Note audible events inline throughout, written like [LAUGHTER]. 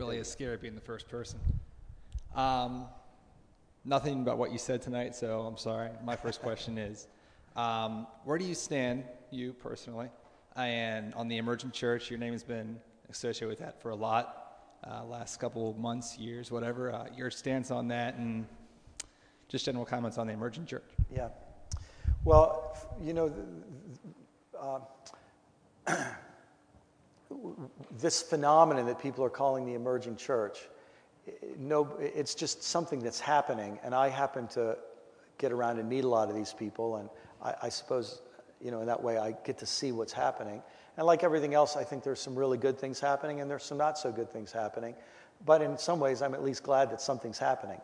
really is scary being the first person. Um, nothing about what you said tonight, so I'm sorry. My first [LAUGHS] question is um, Where do you stand, you personally, and on the emerging church? Your name has been associated with that for a lot, uh, last couple months, years, whatever. Uh, your stance on that, and just general comments on the emerging church. Yeah. Well, you know, uh, [CLEARS THROAT] this phenomenon that people are calling the emerging church, no, it's just something that's happening. And I happen to get around and meet a lot of these people. And I, I suppose, you know, in that way I get to see what's happening. And like everything else, I think there's some really good things happening and there's some not so good things happening. But in some ways, I'm at least glad that something's happening.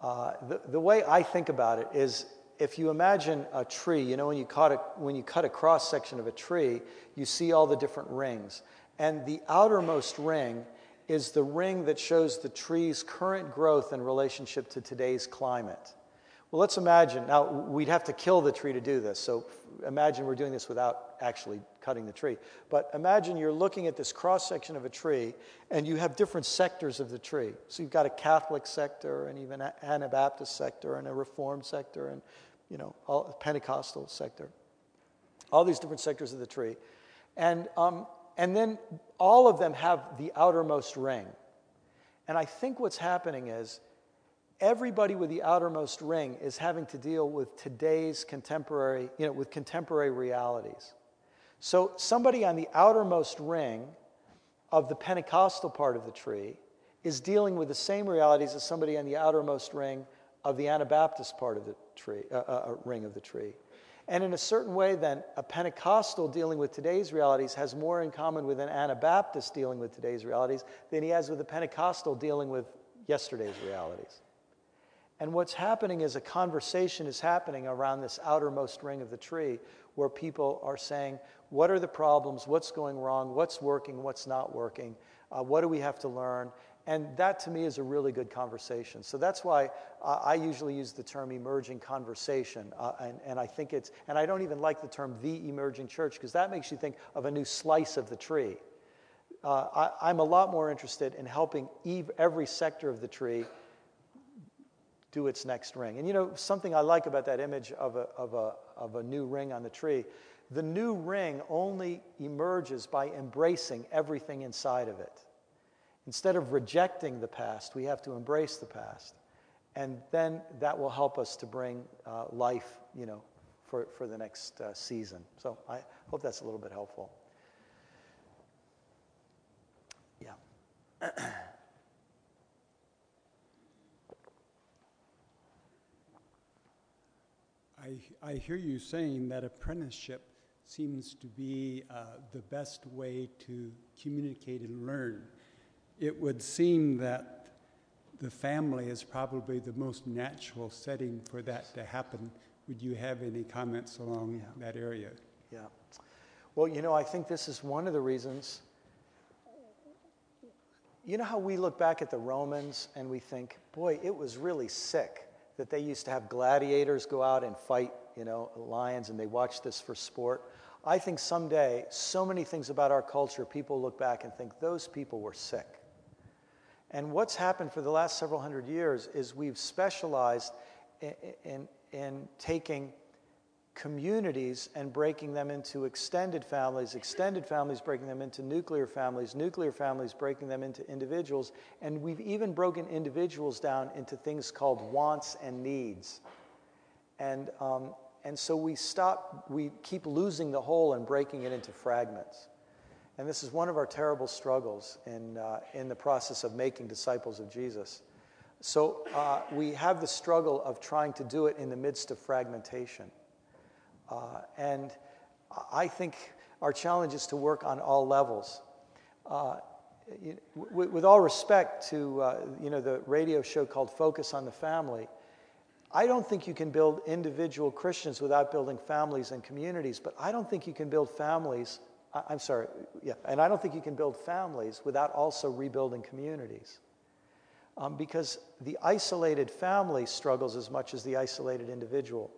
Uh, the, the way I think about it is if you imagine a tree, you know, when you, cut a, when you cut a cross section of a tree, you see all the different rings. And the outermost ring is the ring that shows the tree's current growth in relationship to today's climate. Well, let's imagine, now we'd have to kill the tree to do this, so imagine we're doing this without actually cutting the tree. But imagine you're looking at this cross section of a tree and you have different sectors of the tree. So you've got a Catholic sector and even an Anabaptist sector and a Reformed sector and, you know, a Pentecostal sector. All these different sectors of the tree. And, um, and then all of them have the outermost ring. And I think what's happening is everybody with the outermost ring is having to deal with today's contemporary, you know, with contemporary realities. So somebody on the outermost ring of the Pentecostal part of the tree is dealing with the same realities as somebody on the outermost ring of the Anabaptist part of the tree, uh, uh, uh ring of the tree. And in a certain way, then, a Pentecostal dealing with today's realities has more in common with an Anabaptist dealing with today's realities than he has with a Pentecostal dealing with yesterday's realities. And what's happening is a conversation is happening around this outermost ring of the tree where people are saying, What are the problems? What's going wrong? What's working? What's not working? Uh, what do we have to learn? And that to me is a really good conversation. So that's why uh, I usually use the term emerging conversation. Uh, and, and I think it's, and I don't even like the term the emerging church because that makes you think of a new slice of the tree. Uh, I, am a lot more interested in helping every sector of the tree do its next ring. And you know, something I like about that image of a, of a, of a new ring on the tree the new ring only emerges by embracing everything inside of it. Instead of rejecting the past, we have to embrace the past. And then that will help us to bring uh, life, you know, for, for the next uh, season. So I hope that's a little bit helpful. Yeah. I, I hear you saying that apprenticeship seems to be uh, the best way to communicate and learn. It would seem that the family is probably the most natural setting for that to happen. Would you have any comments along yeah. that area? Yeah. Well, you know, I think this is one of the reasons. You know how we look back at the Romans and we think, boy, it was really sick that they used to have gladiators go out and fight, you know, lions, and they watched this for sport. I think someday, so many things about our culture, people look back and think those people were sick. And what's happened for the last several hundred years is we've specialized in, in, in taking communities and breaking them into extended families, extended families breaking them into nuclear families, nuclear families breaking them into individuals, and we've even broken individuals down into things called wants and needs. And, um, and so we stop, we keep losing the whole and breaking it into fragments. And this is one of our terrible struggles in, uh, in the process of making disciples of Jesus. So uh, we have the struggle of trying to do it in the midst of fragmentation. Uh, and I think our challenge is to work on all levels. Uh, you, with, all respect to uh, you know, the radio show called Focus on the Family, I don't think you can build individual Christians without building families and communities, but I don't think you can build families. I'm sorry, yeah, and I don't think you can build families without also rebuilding communities. Um, because the isolated family struggles as much as the isolated individual.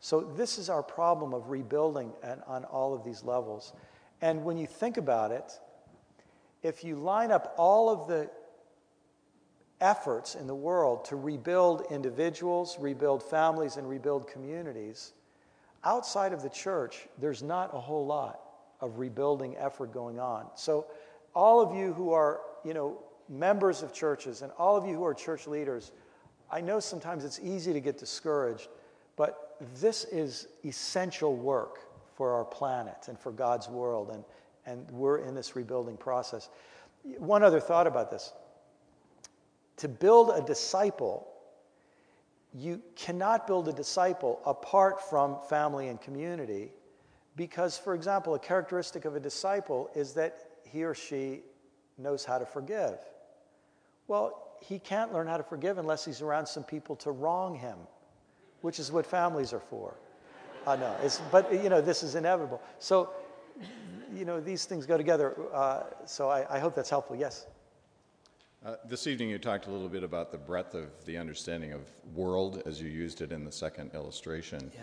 So, this is our problem of rebuilding and, on all of these levels. And when you think about it, if you line up all of the efforts in the world to rebuild individuals, rebuild families, and rebuild communities, outside of the church, there's not a whole lot of rebuilding effort going on. So, all of you who are, you know, members of churches and all of you who are church leaders, I know sometimes it's easy to get discouraged, but this is essential work for our planet and for God's world, and, and we're in this rebuilding process. One other thought about this to build a disciple, you cannot build a disciple apart from family and community because, for example, a characteristic of a disciple is that he or she knows how to forgive. Well, he can't learn how to forgive unless he's around some people to wrong him, which is what families are for. I know, it's, but you know, this is inevitable. So, you know, these things go together. Uh, so I, I, hope that's helpful. Yes. Uh, this evening, you talked a little bit about the breadth of the understanding of world as you used it in the second illustration. Yeah.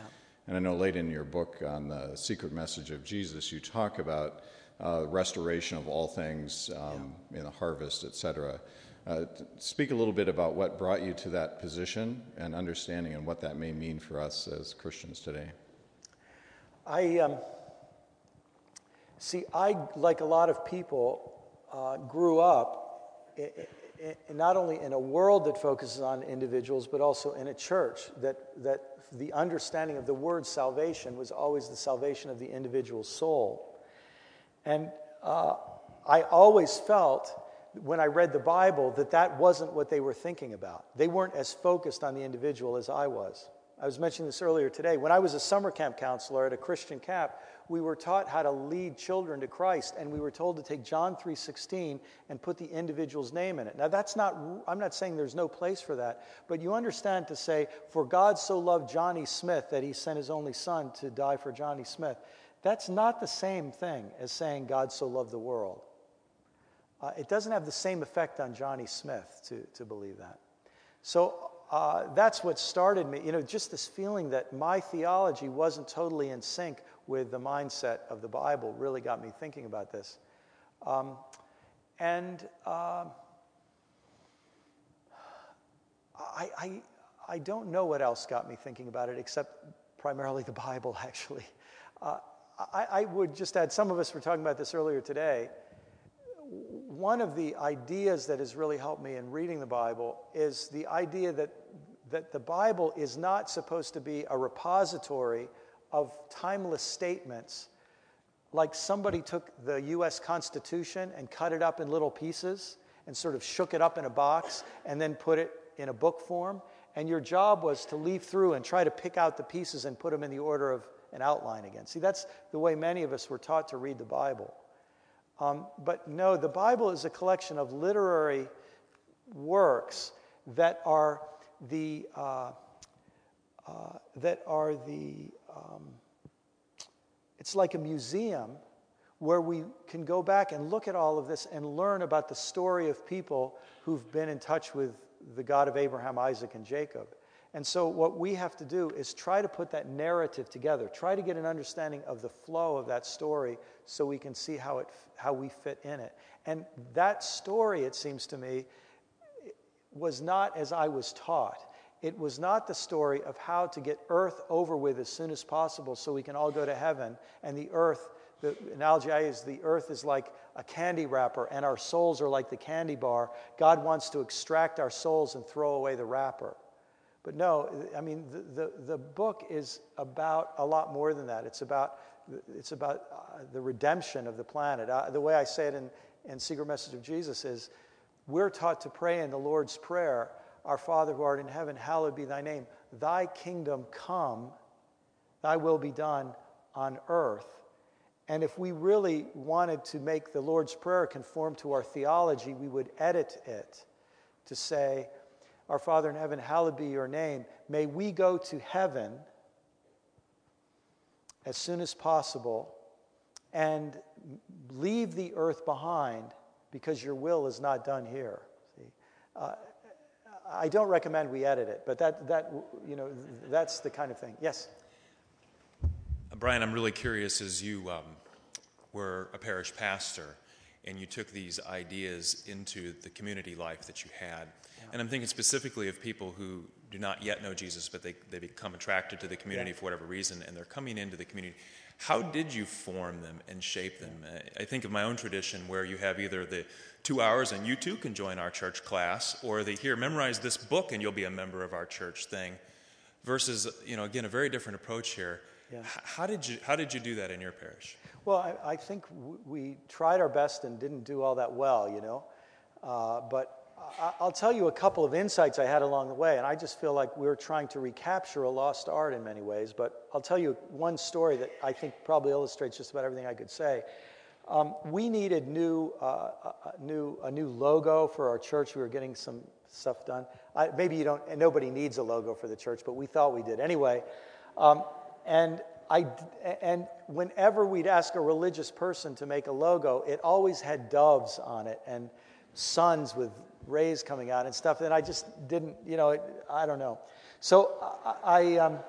And I know late in your book on the secret message of Jesus, you talk about uh, restoration of all things um, yeah. in the harvest, etc. Uh, speak a little bit about what brought you to that position and understanding and what that may mean for us as Christians today. I um, see. I, like a lot of people, uh, grew up not only in a world that focuses on individuals, but also in a church that that the understanding of the word salvation was always the salvation of the individual soul, and uh, I always felt when I read the Bible that that wasn't what they were thinking about. They weren't as focused on the individual as I was. I was mentioning this earlier today. When I was a summer camp counselor at a Christian camp, we were taught how to lead children to Christ and we were told to take John 3:16 and put the individual's name in it. Now that's not I'm not saying there's no place for that, but you understand to say for God so loved Johnny Smith that he sent his only son to die for Johnny Smith. That's not the same thing as saying God so loved the world. Uh, it doesn't have the same effect on Johnny Smith to, to believe that. So uh, that's what started me, you know, just this feeling that my theology wasn't totally in sync with the mindset of the Bible really got me thinking about this. Um, and uh, I, I, I, don't know what else got me thinking about it except primarily the Bible, [LAUGHS] actually. Uh, I, I would just add some of us were talking about this earlier today one of the ideas that has really helped me in reading the Bible is the idea that, that the Bible is not supposed to be a repository of timeless statements like somebody took the US Constitution and cut it up in little pieces and sort of shook it up in a box and then put it in a book form. And your job was to leaf through and try to pick out the pieces and put them in the order of an outline again. See, that's the way many of us were taught to read the Bible. Um, but no, the Bible is a collection of literary works that are the uh, uh, that are the um, it's like a museum where we can go back and look at all of this and learn about the story of people who've been in touch with the God of Abraham, Isaac, and Jacob. And so, what we have to do is try to put that narrative together, try to get an understanding of the flow of that story so we can see how, it, how we fit in it. And that story, it seems to me, was not as I was taught. It was not the story of how to get earth over with as soon as possible so we can all go to heaven. And the earth, the analogy I use, the earth is like a candy wrapper and our souls are like the candy bar. God wants to extract our souls and throw away the wrapper. But no, I mean, the, the, the, book is about a lot more than that. It's about, it's about uh, the redemption of the planet. Uh, the way I say it in, in Secret Message of Jesus is we're taught to pray in the Lord's Prayer Our Father who art in heaven, hallowed be thy name. Thy kingdom come, thy will be done on earth. And if we really wanted to make the Lord's Prayer conform to our theology, we would edit it to say, our Father in heaven, hallowed be your name. May we go to heaven as soon as possible and leave the earth behind because your will is not done here. Uh, I don't recommend we edit it, but that, that, you know, that's the kind of thing. Yes? Brian, I'm really curious as you um, were a parish pastor and you took these ideas into the community life that you had. Yeah. And I'm thinking specifically of people who do not yet know Jesus, but they, they become attracted to the community yeah. for whatever reason, and they're coming into the community. How did you form them and shape them? I think of my own tradition where you have either the two hours and you too can join our church class, or the here, memorize this book and you'll be a member of our church thing, versus, you know, again, a very different approach here. Yeah. How, did you, how did you do that in your parish? Well, I, I think w- we tried our best and didn't do all that well, you know. Uh, but I'll tell you a couple of insights I had along the way, and I just feel like we're trying to recapture a lost art in many ways. But I'll tell you one story that I think probably illustrates just about everything I could say. Um, we needed new, uh, a, new, a new logo for our church. We were getting some stuff done. I, maybe you don't, nobody needs a logo for the church, but we thought we did anyway. Um, and I, and whenever we'd ask a religious person to make a logo, it always had doves on it and suns with rays coming out and stuff. And I just didn't, you know, I don't know. So I, um,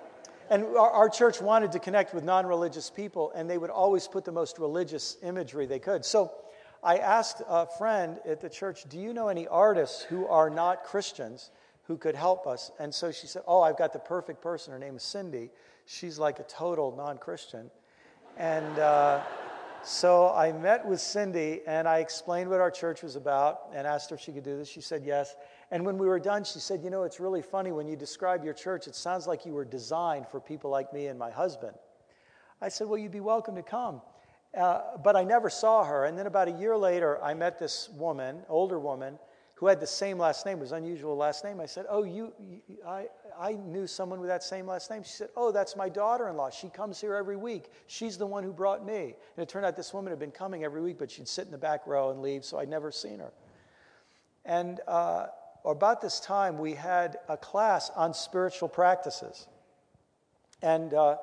and our, our, church wanted to connect with non religious people, and they would always put the most religious imagery they could. So I asked a friend at the church, Do you know any artists who are not Christians who could help us? And so she said, Oh, I've got the perfect person. Her name is Cindy. She's like a total non Christian. And, uh, so I met with Cindy and I explained what our church was about and asked her if she could do this. She said yes. And when we were done, she said, You know, it's really funny when you describe your church, it sounds like you were designed for people like me and my husband. I said, Well, you'd be welcome to come. Uh, but I never saw her. And then about a year later, I met this woman, older woman, who had the same last name, it was unusual last name. I said, Oh, you, you I, I knew someone with that same last name. She said, Oh, that's my daughter in law. She comes here every week. She's the one who brought me. And it turned out this woman had been coming every week, but she'd sit in the back row and leave, so I'd never seen her. And uh, about this time, we had a class on spiritual practices. And uh,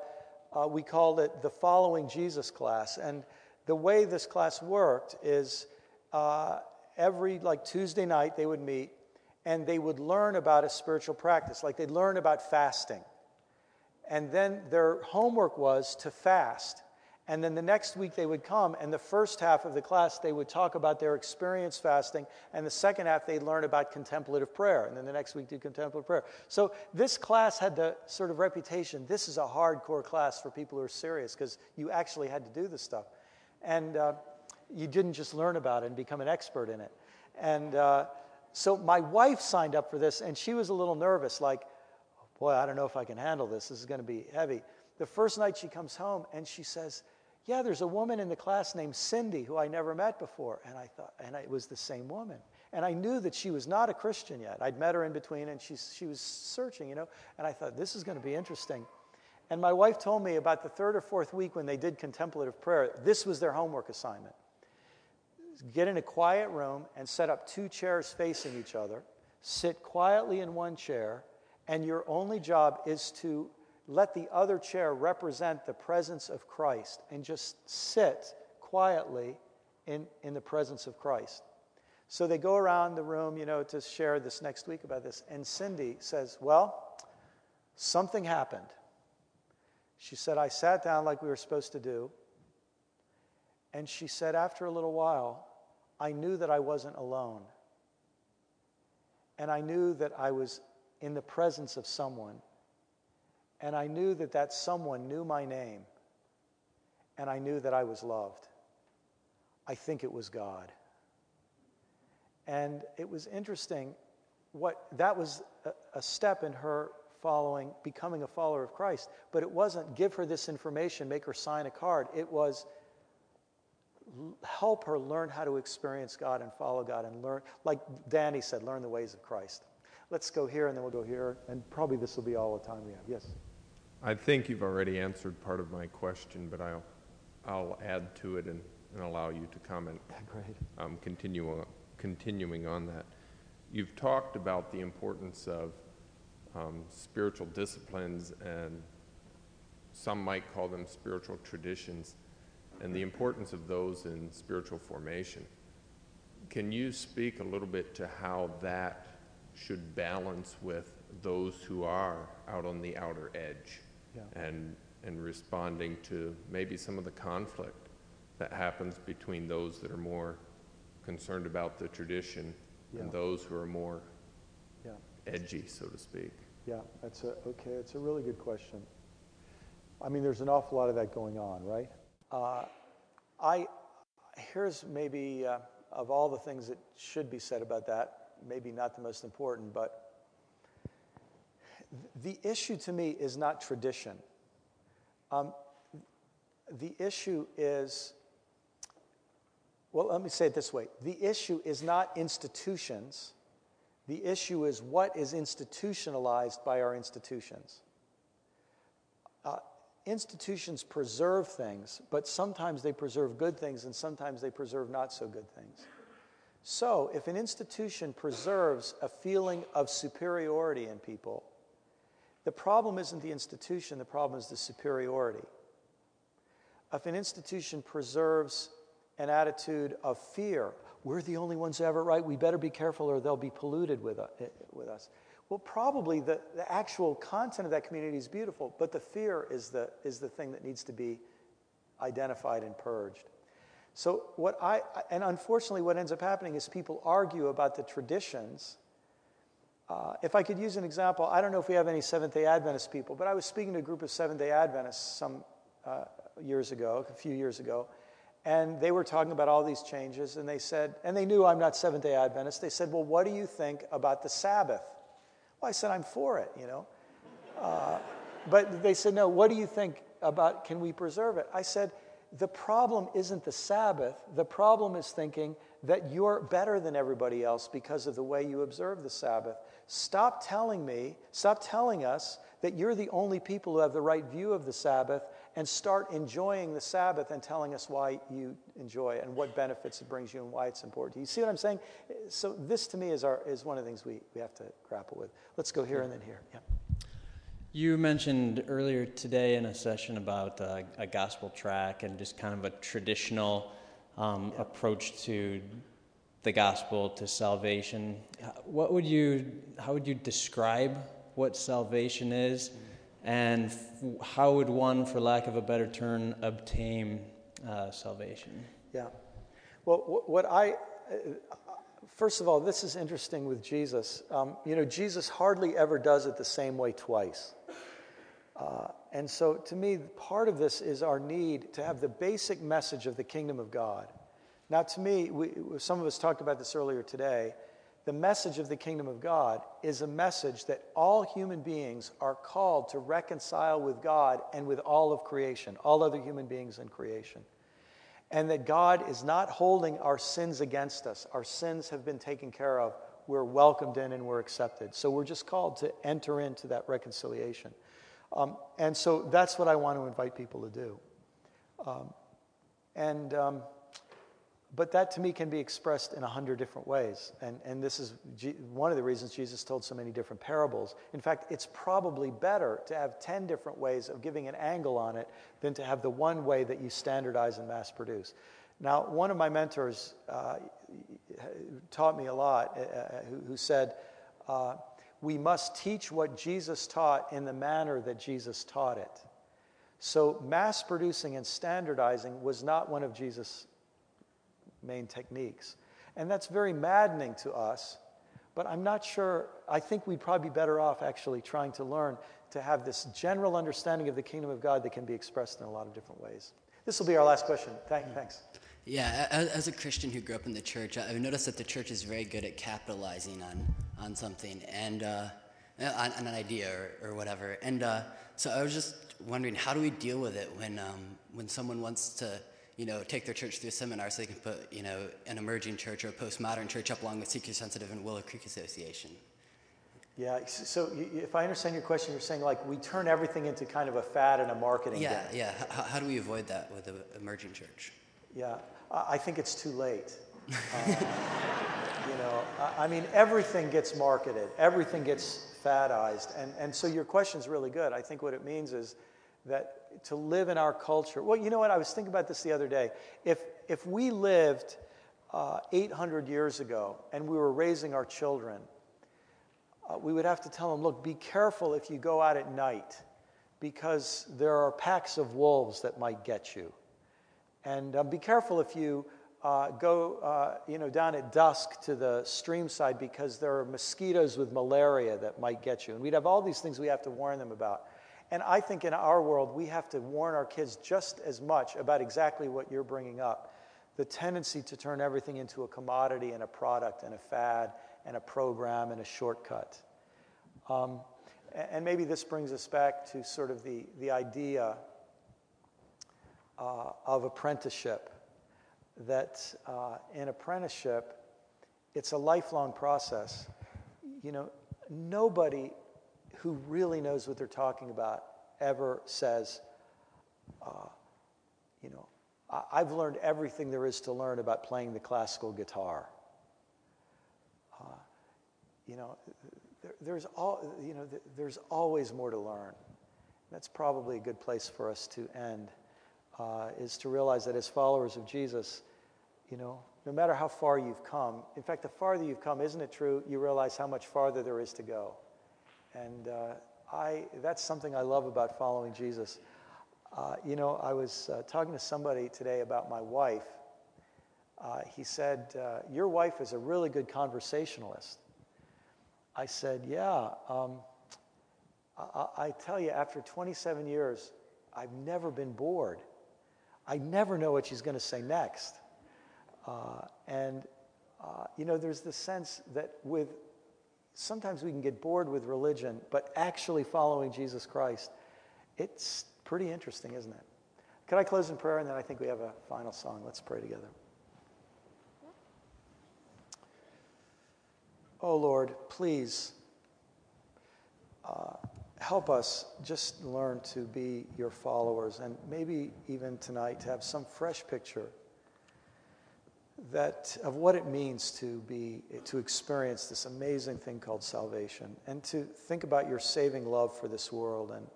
uh, we called it the Following Jesus class. And the way this class worked is uh, every like Tuesday night they would meet and they would learn about a spiritual practice, like they'd learn about fasting. And then their homework was to fast. And then the next week they would come, and the first half of the class they would talk about their experience fasting, and the second half they'd learn about contemplative prayer, and then the next week do contemplative prayer. So this class had the sort of reputation this is a hardcore class for people who are serious, because you actually had to do this stuff. And uh, you didn't just learn about it and become an expert in it. And uh, so my wife signed up for this, and she was a little nervous, like, boy, I don't know if I can handle this. This is going to be heavy. The first night she comes home and she says, yeah, there's a woman in the class named Cindy who I never met before. And I thought, and it was the same woman. And I knew that she was not a Christian yet. I'd met her in between and she, she was searching, you know. And I thought, this is going to be interesting. And my wife told me about the third or fourth week when they did contemplative prayer, this was their homework assignment get in a quiet room and set up two chairs facing each other, sit quietly in one chair, and your only job is to let the other chair represent the presence of Christ and just sit quietly in, in the presence of Christ. So they go around the room, you know, to share this next week about this. And Cindy says, Well, something happened. She said, I sat down like we were supposed to do. And she said, after a little while, I knew that I wasn't alone. And I knew that I was in the presence of someone. And I knew that that someone knew my name. And I knew that I was loved. I think it was God. And it was interesting what that was a, a step in her following, becoming a follower of Christ. But it wasn't give her this information, make her sign a card. It was help her learn how to experience God and follow God and learn, like Danny said, learn the ways of Christ. Let's go here and then we'll go here, and probably this will be all the time we have. Yes? I think you've already answered part of my question, but I'll, I'll add to it and, and allow you to comment. Great. Um, continue, continuing on that. You've talked about the importance of um, spiritual disciplines, and some might call them spiritual traditions and the importance of those in spiritual formation. Can you speak a little bit to how that should balance with those who are out on the outer edge yeah. and, and responding to maybe some of the conflict that happens between those that are more concerned about the tradition Yeah. and those who are more Yeah. edgy, so to speak. Yeah, that's a, okay, it's a really good question. I mean, there's an awful lot of that going on, right? Uh, I, here's maybe, uh, of all the things that should be said about that, maybe not the most important, but the issue to me is not tradition. Um, the issue is, well, let me say it this way the issue is not institutions the issue is what is institutionalized by our institutions. Uh, institutions preserve things, but sometimes they preserve good things and sometimes they preserve not so good things. So, if an institution preserves a feeling of superiority in people, the problem isn't the institution, the problem is the superiority. If an institution preserves an attitude of fear, we're the only ones ever right. We better be careful or they'll be polluted with, uh, with us. Well, probably the, the actual content of that community is beautiful, but the fear is the, is the thing that needs to be identified and purged. So, what I, and unfortunately, what ends up happening is people argue about the traditions. Uh, if I could use an example, I don't know if we have any Seventh day Adventist people, but I was speaking to a group of Seventh day Adventists some uh, years ago, a few years ago, and they were talking about all these changes, and they said, and they knew I'm not Seventh day Adventist. They said, Well, what do you think about the Sabbath? Well, I said, I'm for it, you know. Uh, but they said, No, what do you think about can we preserve it? I said, The problem isn't the Sabbath. The problem is thinking that you're better than everybody else because of the way you observe the Sabbath. Stop telling me, stop telling us that you're the only people who have the right view of the Sabbath and start enjoying the Sabbath and telling us why you enjoy it and what benefits it brings you and why it's important. Do you see what I'm saying? So this to me is, our, is one of the things we, we have to grapple with. Let's go here and then here. Yeah. You mentioned earlier today in a session about uh, a gospel track and just kind of a traditional um, yeah. approach to the gospel to salvation. What would you, how would you describe what salvation is? And how would one, for lack of a better term, obtain uh, salvation? Yeah. Well, what I, first of all, this is interesting with Jesus. Um, you know, Jesus hardly ever does it the same way twice. Uh, and so, to me, part of this is our need to have the basic message of the kingdom of God. Now, to me, we, some of us talked about this earlier today. The message of the kingdom of God is a message that all human beings are called to reconcile with God and with all of creation, all other human beings in creation. And that God is not holding our sins against us. Our sins have been taken care of. We're welcomed in and we're accepted. So we're just called to enter into that reconciliation. Um, and so that's what I want to invite people to do. Um, and. Um, but that to me can be expressed in a hundred different ways. And, and this is G- one of the reasons Jesus told so many different parables. In fact, it's probably better to have 10 different ways of giving an angle on it than to have the one way that you standardize and mass produce. Now, one of my mentors uh, taught me a lot, uh, uh, who, who, said, uh, We must teach what Jesus taught in the manner that Jesus taught it. So, mass producing and standardizing was not one of Jesus' main techniques. And that's very maddening to us, but I'm not sure. I think we'd probably be better off actually trying to learn to have this general understanding of the kingdom of God that can be expressed in a lot of different ways. This will be our last question. Thank, thanks. Yeah, as, a Christian who grew up in the church, I've noticed that the church is very good at capitalizing on, on something and uh, on, on, an idea or, or whatever. And uh, so I was just wondering, how do we deal with it when, um, when someone wants to you know, take their church through a seminar so they can put, you know, an emerging church or a postmodern church up along with Seeker Sensitive and Willow Creek Association. Yeah, so if I understand your question, you're saying like we turn everything into kind of a fad and a marketing. Yeah, game. yeah. How, how, do we avoid that with an emerging church? Yeah, I think it's too late. uh, you know, I mean, everything gets marketed, everything gets fadized, and and so your question's really good. I think what it means is that to live in our culture. Well, you know what? I was thinking about this the other day. If, if we lived uh, 800 years ago and we were raising our children, uh, we would have to tell them, look, be careful if you go out at night because there are packs of wolves that might get you. And um, be careful if you uh, go, uh, you know, down at dusk to the stream side because there are mosquitoes with malaria that might get you. And we'd have all these things we have to warn them about. And I think in our world, we have to warn our kids just as much about exactly what you're bringing up the tendency to turn everything into a commodity and a product and a fad and a program and a shortcut. Um, and maybe this brings us back to sort of the, the idea uh, of apprenticeship. That uh, in apprenticeship, it's a lifelong process. You know, nobody who really knows what they're talking about ever says, uh, you know, I've learned everything there is to learn about playing the classical guitar. Uh, you know, there, there's, all, you know, there's always more to learn. That's probably a good place for us to end, uh, is to realize that as followers of Jesus, you know, no matter how far you've come, in fact, the farther you've come, isn't it true? You realize how much farther there is to go. And uh, I, that's something I love about following Jesus. Uh, you know, I was uh, talking to somebody today about my wife. Uh, he said, uh, Your wife is a really good conversationalist. I said, Yeah. Um, I, I, tell you, after 27 years, I've never been bored. I never know what she's going to say next. Uh, and, uh, you know, there's the sense that with sometimes we can get bored with religion, but actually following Jesus Christ, it's pretty interesting, isn't it? Could I close in prayer and then I think we have a final song? Let's pray together. Oh Lord, please uh, help us just learn to be your followers and maybe even tonight to have some fresh picture that of what it means to be to experience this amazing thing called salvation and to think about your saving love for this world and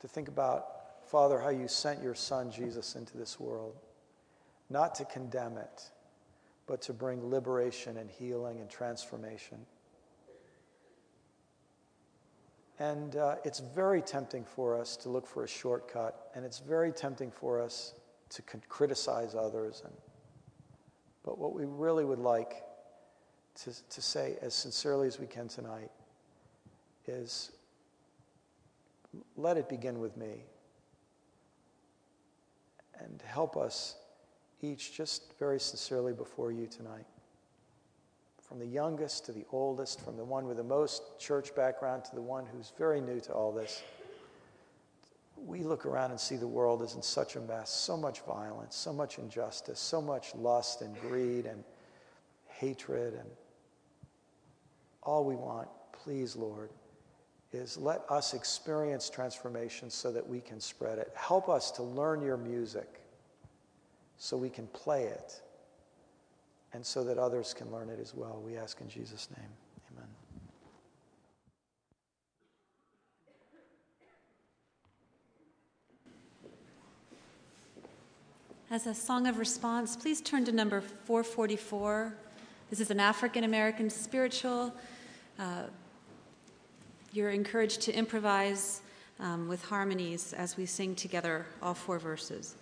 to think about father how you sent your son Jesus into this world not to condemn it but to bring liberation and healing and transformation. And uh, it's very tempting for us to look for a shortcut and it's very tempting for us to criticize others and but what we really would like to, to say as sincerely as we can tonight is let it begin with me. And help us each just very sincerely before you tonight. From the youngest to the oldest, from the one with the most church background to the one who's very new to all this we look around and see the world is in such a mess, so much violence, so much injustice, so much lust and greed and hatred. And all we want, please, Lord, is let us experience transformation so that we can spread it. Help us to learn your music so we can play it and so that others can learn it as well. We ask in Jesus' name. As a song of response, please turn to number 444. This is an African American spiritual. Uh, you're encouraged to improvise um, with harmonies as we sing together all four verses.